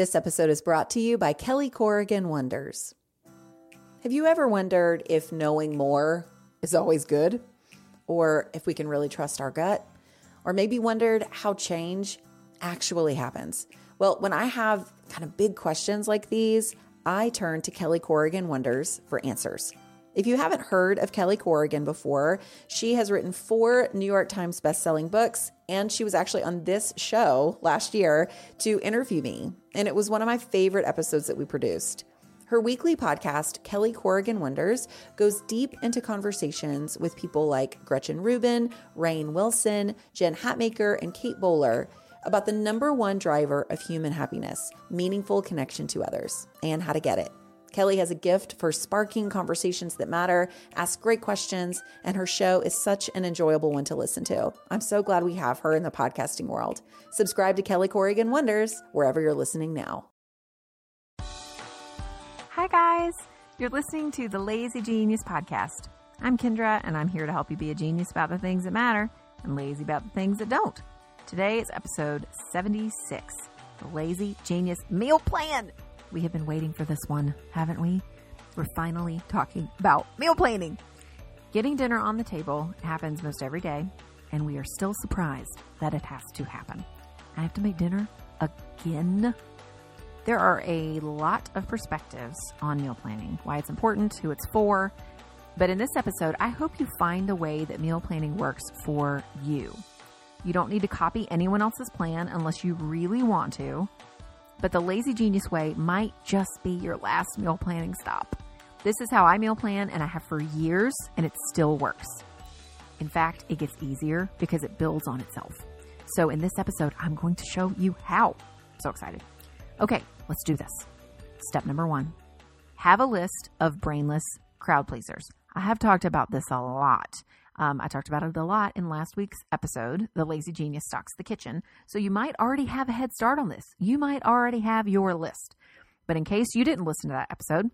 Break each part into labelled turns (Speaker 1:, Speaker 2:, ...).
Speaker 1: This episode is brought to you by Kelly Corrigan Wonders. Have you ever wondered if knowing more is always good? Or if we can really trust our gut? Or maybe wondered how change actually happens? Well, when I have kind of big questions like these, I turn to Kelly Corrigan Wonders for answers. If you haven't heard of Kelly Corrigan before, she has written four New York Times bestselling books, and she was actually on this show last year to interview me. And it was one of my favorite episodes that we produced. Her weekly podcast, Kelly Corrigan Wonders, goes deep into conversations with people like Gretchen Rubin, Rainn Wilson, Jen Hatmaker, and Kate Bowler about the number one driver of human happiness meaningful connection to others, and how to get it. Kelly has a gift for sparking conversations that matter, asks great questions, and her show is such an enjoyable one to listen to. I'm so glad we have her in the podcasting world. Subscribe to Kelly Corrigan Wonders wherever you're listening now.
Speaker 2: Hi, guys. You're listening to the Lazy Genius podcast. I'm Kendra, and I'm here to help you be a genius about the things that matter and lazy about the things that don't. Today is episode 76 The Lazy Genius Meal Plan. We have been waiting for this one, haven't we? We're finally talking about meal planning. Getting dinner on the table happens most every day, and we are still surprised that it has to happen. I have to make dinner again. There are a lot of perspectives on meal planning, why it's important, who it's for. But in this episode, I hope you find the way that meal planning works for you. You don't need to copy anyone else's plan unless you really want to but the Lazy Genius Way might just be your last meal planning stop. This is how I meal plan, and I have for years, and it still works. In fact, it gets easier because it builds on itself. So, in this episode, I'm going to show you how. So excited. Okay, let's do this. Step number one have a list of brainless crowd pleasers. I have talked about this a lot. Um, I talked about it a lot in last week's episode. The Lazy Genius Stocks the Kitchen. So you might already have a head start on this. You might already have your list. But in case you didn't listen to that episode,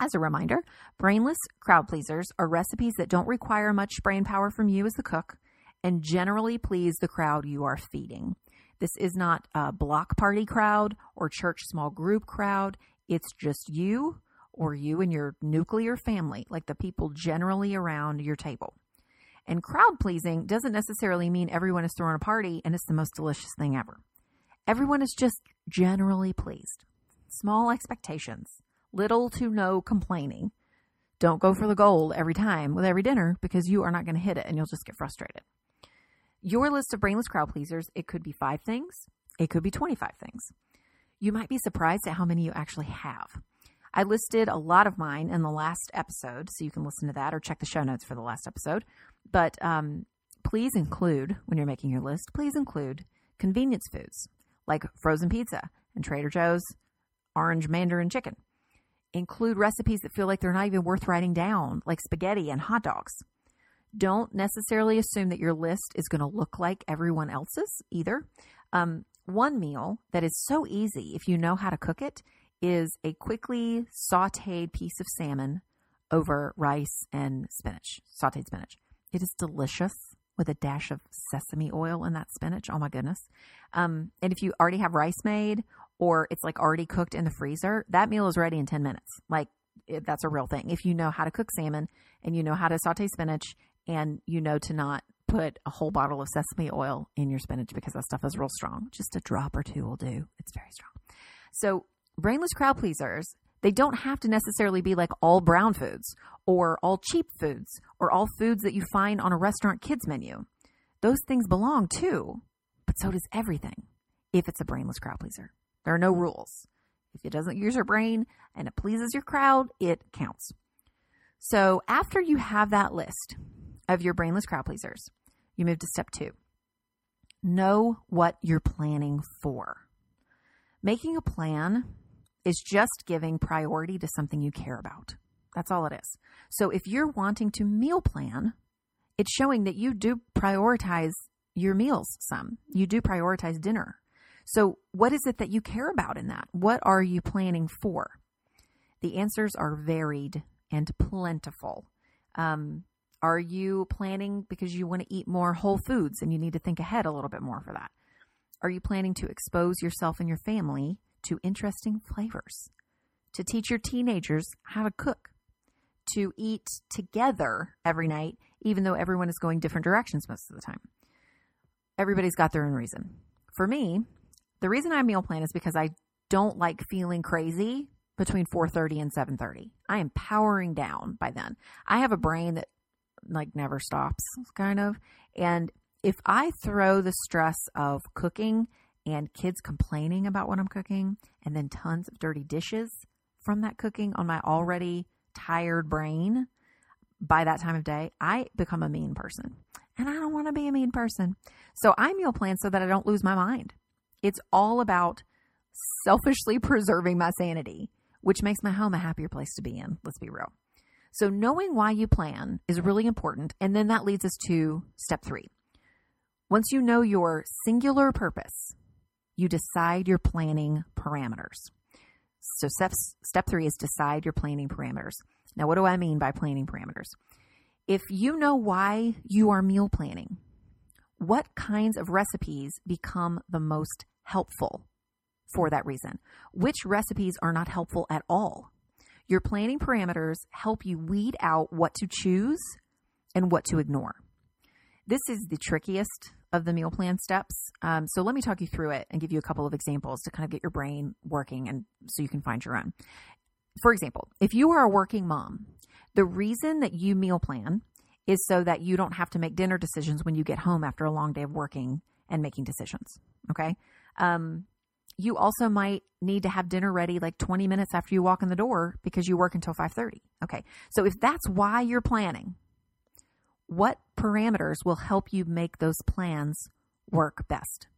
Speaker 2: as a reminder, brainless crowd pleasers are recipes that don't require much brain power from you as the cook and generally please the crowd you are feeding. This is not a block party crowd or church small group crowd. It's just you or you and your nuclear family, like the people generally around your table. And crowd pleasing doesn't necessarily mean everyone is throwing a party and it's the most delicious thing ever. Everyone is just generally pleased. Small expectations, little to no complaining. Don't go for the gold every time with every dinner because you are not going to hit it and you'll just get frustrated. Your list of brainless crowd pleasers, it could be five things, it could be 25 things. You might be surprised at how many you actually have. I listed a lot of mine in the last episode, so you can listen to that or check the show notes for the last episode. But um, please include, when you're making your list, please include convenience foods like frozen pizza and Trader Joe's orange mandarin chicken. Include recipes that feel like they're not even worth writing down, like spaghetti and hot dogs. Don't necessarily assume that your list is going to look like everyone else's either. Um, one meal that is so easy if you know how to cook it is a quickly sauteed piece of salmon over rice and spinach, sauteed spinach. It is delicious with a dash of sesame oil in that spinach. Oh my goodness. Um, and if you already have rice made or it's like already cooked in the freezer, that meal is ready in 10 minutes. Like it, that's a real thing. If you know how to cook salmon and you know how to saute spinach and you know to not put a whole bottle of sesame oil in your spinach because that stuff is real strong, just a drop or two will do. It's very strong. So brainless crowd pleasers, they don't have to necessarily be like all brown foods or all cheap foods or all foods that you find on a restaurant kids menu. Those things belong too, but so does everything if it's a brainless crowd pleaser. There are no rules. If it doesn't use your brain and it pleases your crowd, it counts. So after you have that list of your brainless crowd pleasers, you move to step two. Know what you're planning for. Making a plan is just giving priority to something you care about. That's all it is. So if you're wanting to meal plan, it's showing that you do prioritize your meals some. You do prioritize dinner. So what is it that you care about in that? What are you planning for? The answers are varied and plentiful. Um, are you planning because you want to eat more whole foods and you need to think ahead a little bit more for that? Are you planning to expose yourself and your family to interesting flavors, to teach your teenagers how to cook, to eat together every night, even though everyone is going different directions most of the time. Everybody's got their own reason. For me, the reason I meal plan is because I don't like feeling crazy between 4:30 and 7:30. I am powering down by then. I have a brain that like never stops kind of. And if I throw the stress of cooking and kids complaining about what I'm cooking and then tons of dirty dishes from that cooking on my already tired brain by that time of day, I become a mean person. And I don't want to be a mean person. So I meal plan so that I don't lose my mind. It's all about selfishly preserving my sanity, which makes my home a happier place to be in. Let's be real. So knowing why you plan is really important. And then that leads us to step three. Once you know your singular purpose, you decide your planning parameters. So step, step three is decide your planning parameters. Now, what do I mean by planning parameters? If you know why you are meal planning, what kinds of recipes become the most helpful for that reason? Which recipes are not helpful at all? Your planning parameters help you weed out what to choose and what to ignore. This is the trickiest of the meal plan steps. Um, so let me talk you through it and give you a couple of examples to kind of get your brain working and so you can find your own. For example, if you are a working mom, the reason that you meal plan is so that you don't have to make dinner decisions when you get home after a long day of working and making decisions. Okay. Um, you also might need to have dinner ready like 20 minutes after you walk in the door because you work until 5:30. Okay. So if that's why you're planning, what parameters will help you make those plans work best?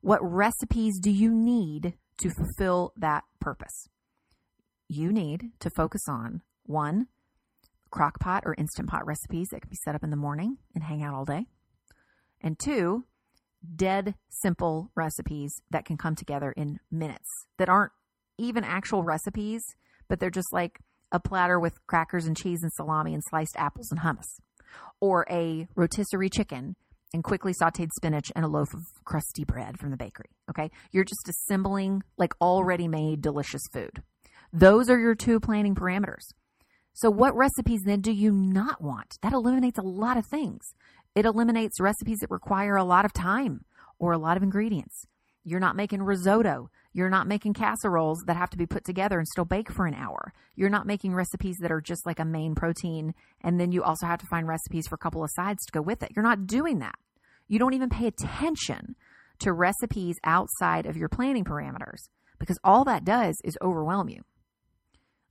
Speaker 2: What recipes do you need to fulfill that purpose? You need to focus on one, crock pot or instant pot recipes that can be set up in the morning and hang out all day. And two, dead simple recipes that can come together in minutes that aren't even actual recipes, but they're just like a platter with crackers and cheese and salami and sliced apples and hummus, or a rotisserie chicken and quickly sauteed spinach and a loaf of crusty bread from the bakery. Okay. You're just assembling like already made delicious food. Those are your two planning parameters. So, what recipes then do you not want? That eliminates a lot of things. It eliminates recipes that require a lot of time or a lot of ingredients. You're not making risotto. You're not making casseroles that have to be put together and still bake for an hour. You're not making recipes that are just like a main protein and then you also have to find recipes for a couple of sides to go with it. You're not doing that. You don't even pay attention to recipes outside of your planning parameters because all that does is overwhelm you.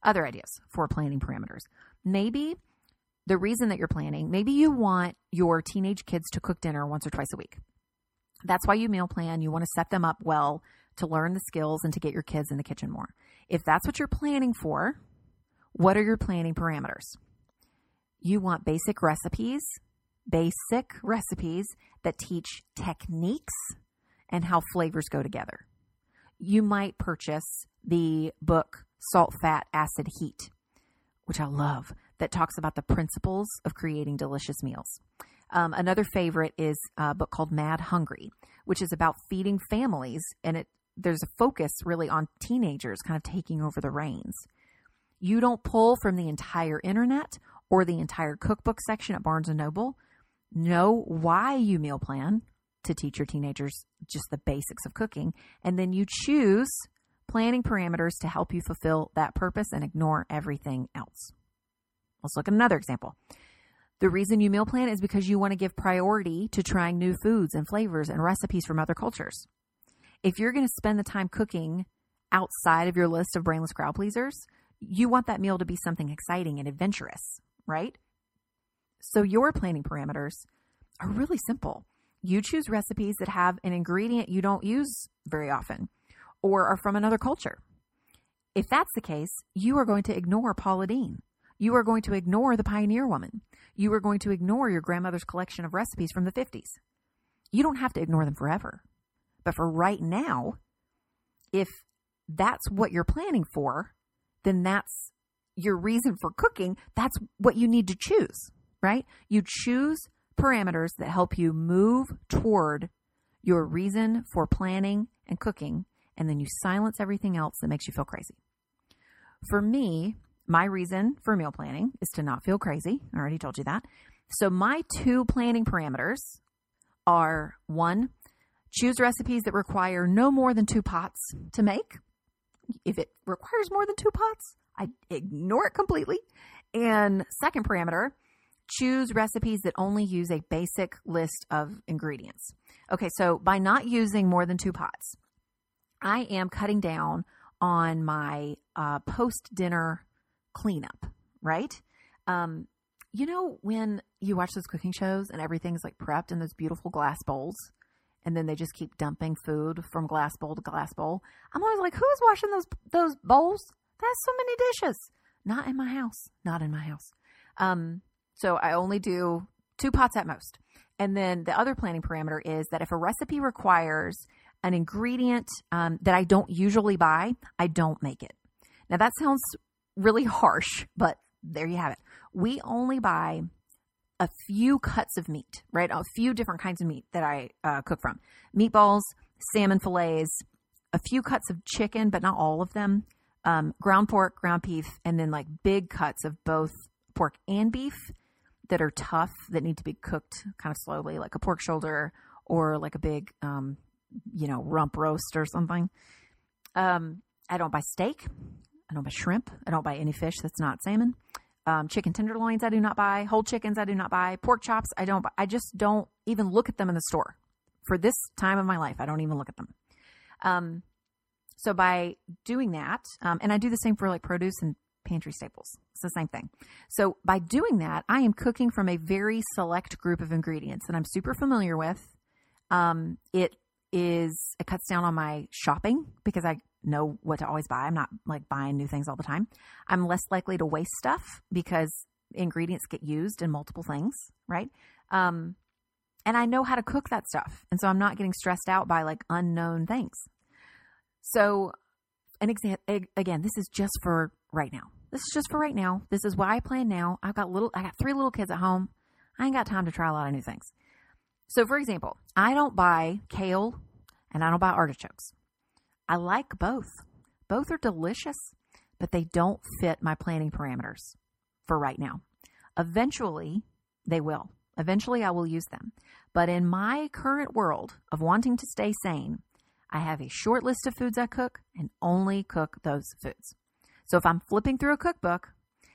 Speaker 2: Other ideas for planning parameters. Maybe the reason that you're planning, maybe you want your teenage kids to cook dinner once or twice a week. That's why you meal plan. You want to set them up well to learn the skills and to get your kids in the kitchen more. If that's what you're planning for, what are your planning parameters? You want basic recipes, basic recipes that teach techniques and how flavors go together. You might purchase the book Salt, Fat, Acid, Heat, which I love that talks about the principles of creating delicious meals. Um, another favorite is a book called Mad Hungry, which is about feeding families, and it there's a focus really on teenagers kind of taking over the reins. You don't pull from the entire internet or the entire cookbook section at Barnes and Noble. Know why you meal plan to teach your teenagers just the basics of cooking, and then you choose planning parameters to help you fulfill that purpose and ignore everything else. Let's look at another example. The reason you meal plan is because you want to give priority to trying new foods and flavors and recipes from other cultures. If you're going to spend the time cooking outside of your list of brainless crowd pleasers, you want that meal to be something exciting and adventurous, right? So your planning parameters are really simple. You choose recipes that have an ingredient you don't use very often or are from another culture. If that's the case, you are going to ignore Paula Deen you are going to ignore the pioneer woman. You are going to ignore your grandmother's collection of recipes from the 50s. You don't have to ignore them forever. But for right now, if that's what you're planning for, then that's your reason for cooking. That's what you need to choose, right? You choose parameters that help you move toward your reason for planning and cooking, and then you silence everything else that makes you feel crazy. For me, my reason for meal planning is to not feel crazy. I already told you that. So, my two planning parameters are one, choose recipes that require no more than two pots to make. If it requires more than two pots, I ignore it completely. And second parameter, choose recipes that only use a basic list of ingredients. Okay, so by not using more than two pots, I am cutting down on my uh, post dinner cleanup, right? Um, you know, when you watch those cooking shows and everything's like prepped in those beautiful glass bowls, and then they just keep dumping food from glass bowl to glass bowl. I'm always like, who's washing those those bowls? That's so many dishes. Not in my house. Not in my house. Um, so I only do two pots at most. And then the other planning parameter is that if a recipe requires an ingredient um, that I don't usually buy, I don't make it. Now that sounds really harsh, but there you have it. We only buy a few cuts of meat, right? A few different kinds of meat that I uh, cook from meatballs, salmon fillets, a few cuts of chicken, but not all of them, um, ground pork, ground beef, and then like big cuts of both pork and beef that are tough that need to be cooked kind of slowly, like a pork shoulder or like a big, um, you know, rump roast or something. Um, I don't buy steak. I don't buy shrimp. I don't buy any fish that's not salmon. Um, chicken tenderloins, I do not buy. Whole chickens, I do not buy. Pork chops, I don't buy. I just don't even look at them in the store. For this time of my life, I don't even look at them. Um, so by doing that, um, and I do the same for like produce and pantry staples. It's the same thing. So by doing that, I am cooking from a very select group of ingredients that I'm super familiar with. Um, it is it cuts down on my shopping because I know what to always buy. I'm not like buying new things all the time. I'm less likely to waste stuff because ingredients get used in multiple things, right? Um, and I know how to cook that stuff. And so I'm not getting stressed out by like unknown things. So, an example again, this is just for right now. This is just for right now. This is what I plan now. I've got little, I got three little kids at home. I ain't got time to try a lot of new things. So, for example, I don't buy kale and I don't buy artichokes. I like both. Both are delicious, but they don't fit my planning parameters for right now. Eventually, they will. Eventually, I will use them. But in my current world of wanting to stay sane, I have a short list of foods I cook and only cook those foods. So if I'm flipping through a cookbook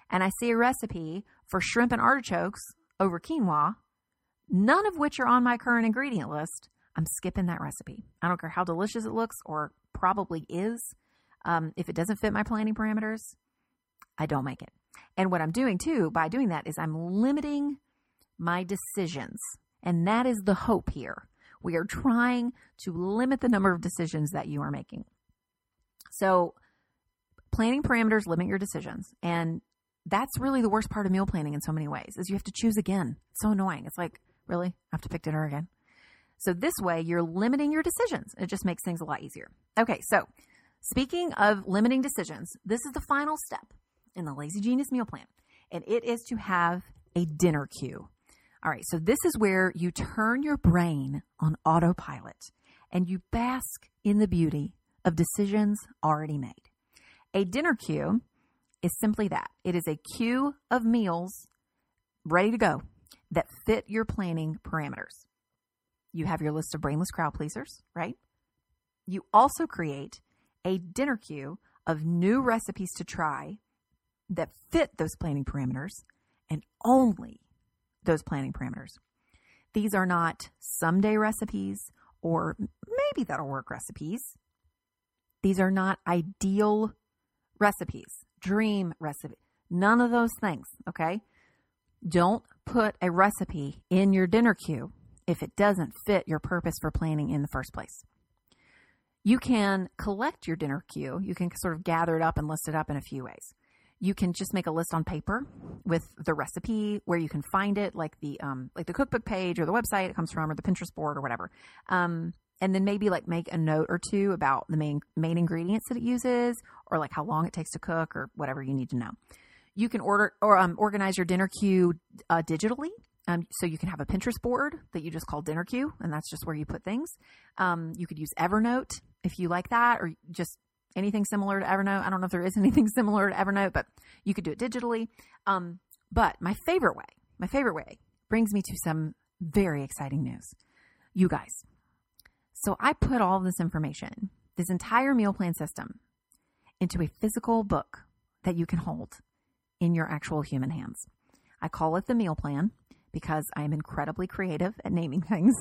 Speaker 2: and I see a recipe for shrimp and artichokes over quinoa, none of which are on my current ingredient list, I'm skipping that recipe. I don't care how delicious it looks or probably is. Um, if it doesn't fit my planning parameters, I don't make it. And what I'm doing too by doing that is I'm limiting my decisions. And that is the hope here. We are trying to limit the number of decisions that you are making. So, planning parameters limit your decisions. And that's really the worst part of meal planning in so many ways is you have to choose again. It's so annoying. It's like, really? I have to pick dinner again. So this way you're limiting your decisions. It just makes things a lot easier. Okay, so speaking of limiting decisions, this is the final step in the Lazy Genius meal plan, and it is to have a dinner queue. All right, so this is where you turn your brain on autopilot and you bask in the beauty of decisions already made. A dinner queue is simply that it is a queue of meals ready to go that fit your planning parameters. You have your list of brainless crowd pleasers, right? You also create a dinner queue of new recipes to try that fit those planning parameters and only those planning parameters. These are not someday recipes or maybe that'll work recipes. These are not ideal recipes, dream recipe. None of those things, okay? Don't put a recipe in your dinner queue if it doesn't fit your purpose for planning in the first place. You can collect your dinner queue. You can sort of gather it up and list it up in a few ways. You can just make a list on paper with the recipe where you can find it, like the um, like the cookbook page or the website it comes from, or the Pinterest board or whatever. Um, and then maybe like make a note or two about the main main ingredients that it uses, or like how long it takes to cook, or whatever you need to know. You can order or um, organize your dinner queue uh, digitally um, so you can have a Pinterest board that you just call Dinner Queue, and that's just where you put things. Um, you could use Evernote if you like that or just anything similar to Evernote. I don't know if there is anything similar to Evernote, but you could do it digitally. Um, but my favorite way, my favorite way brings me to some very exciting news. You guys. So I put all this information, this entire meal plan system, into a physical book that you can hold in your actual human hands. I call it the meal plan because I am incredibly creative at naming things.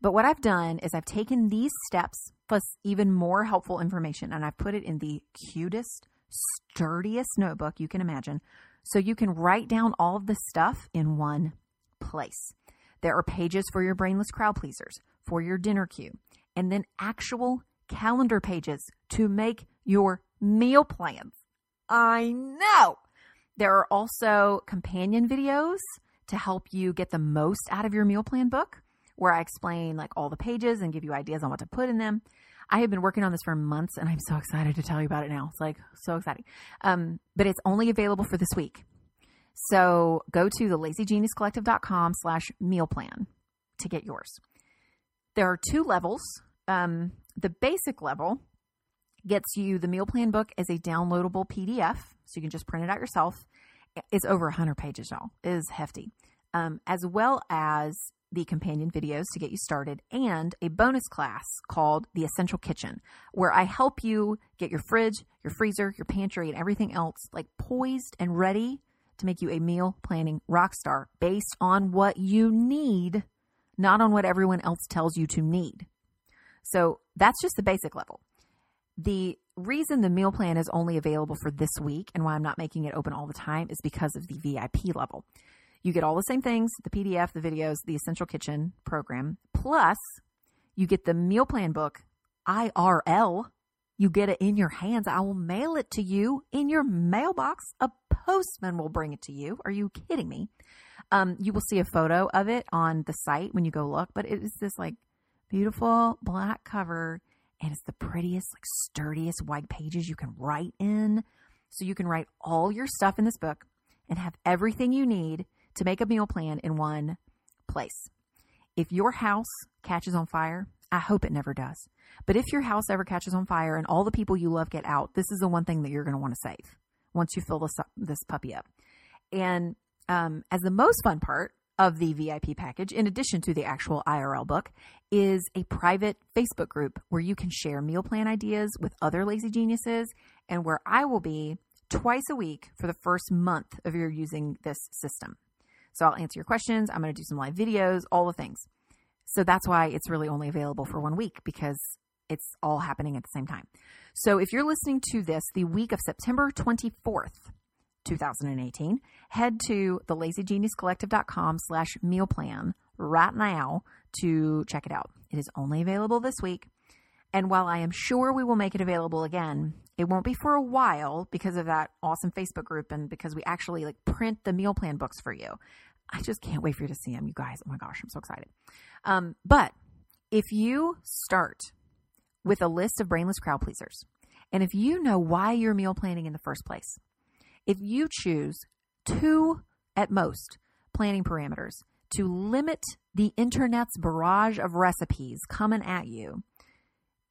Speaker 2: But what I've done is I've taken these steps plus even more helpful information and I've put it in the cutest, sturdiest notebook you can imagine so you can write down all of the stuff in one place. There are pages for your brainless crowd pleasers, for your dinner queue, and then actual calendar pages to make your meal plans. I know. There are also companion videos to help you get the most out of your meal plan book where I explain like all the pages and give you ideas on what to put in them. I have been working on this for months and I'm so excited to tell you about it now. It's like so exciting. Um, but it's only available for this week. So go to the lazygeniuscollective.com slash meal plan to get yours. There are two levels. Um, the basic level gets you the meal plan book as a downloadable PDF. So you can just print it out yourself. It's over 100 pages, y'all. It is hefty. Um, as well as the companion videos to get you started and a bonus class called The Essential Kitchen, where I help you get your fridge, your freezer, your pantry, and everything else like poised and ready to make you a meal planning rock star based on what you need, not on what everyone else tells you to need. So that's just the basic level. The reason the meal plan is only available for this week and why I'm not making it open all the time is because of the VIP level. You get all the same things the PDF, the videos, the Essential Kitchen program, plus you get the meal plan book IRL. You get it in your hands. I will mail it to you in your mailbox. A postman will bring it to you. Are you kidding me? Um, you will see a photo of it on the site when you go look, but it is this like beautiful black cover and it's the prettiest, like sturdiest white pages you can write in. So you can write all your stuff in this book and have everything you need to make a meal plan in one place. If your house catches on fire, I hope it never does. But if your house ever catches on fire and all the people you love get out, this is the one thing that you're going to want to save once you fill this this puppy up. And um, as the most fun part of the VIP package, in addition to the actual IRL book, is a private Facebook group where you can share meal plan ideas with other lazy geniuses, and where I will be twice a week for the first month of your using this system. So I'll answer your questions. I'm going to do some live videos, all the things. So that's why it's really only available for one week because it's all happening at the same time. So if you're listening to this the week of September 24th, 2018, head to the lazygeniuscollective.com slash meal plan right now to check it out. It is only available this week. And while I am sure we will make it available again, it won't be for a while because of that awesome Facebook group and because we actually like print the meal plan books for you. I just can't wait for you to see them, you guys. Oh my gosh, I'm so excited. Um, but if you start with a list of brainless crowd pleasers, and if you know why you're meal planning in the first place, if you choose two at most planning parameters to limit the internet's barrage of recipes coming at you,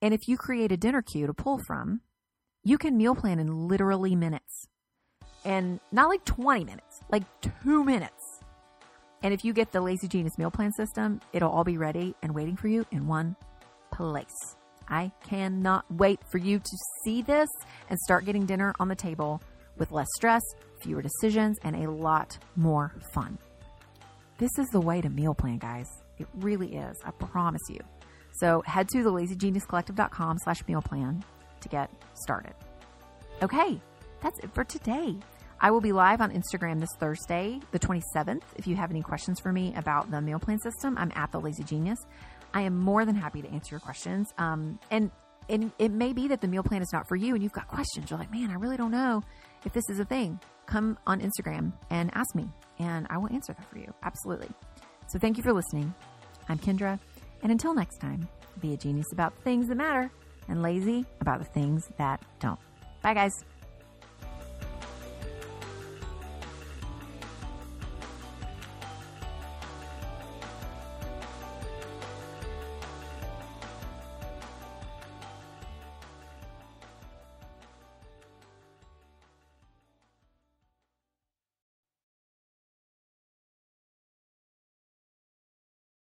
Speaker 2: and if you create a dinner queue to pull from, you can meal plan in literally minutes. And not like 20 minutes, like two minutes. And if you get the Lazy Genius meal plan system, it'll all be ready and waiting for you in one place. I cannot wait for you to see this and start getting dinner on the table with less stress, fewer decisions, and a lot more fun. This is the way to meal plan, guys. It really is. I promise you. So head to the lazygeniuscollective.com slash meal plan to get started. Okay, that's it for today. I will be live on Instagram this Thursday, the 27th. If you have any questions for me about the meal plan system, I'm at the Lazy Genius. I am more than happy to answer your questions. Um, and and it may be that the meal plan is not for you, and you've got questions. You're like, man, I really don't know if this is a thing. Come on Instagram and ask me, and I will answer that for you. Absolutely. So thank you for listening. I'm Kendra, and until next time, be a genius about the things that matter and lazy about the things that don't. Bye, guys.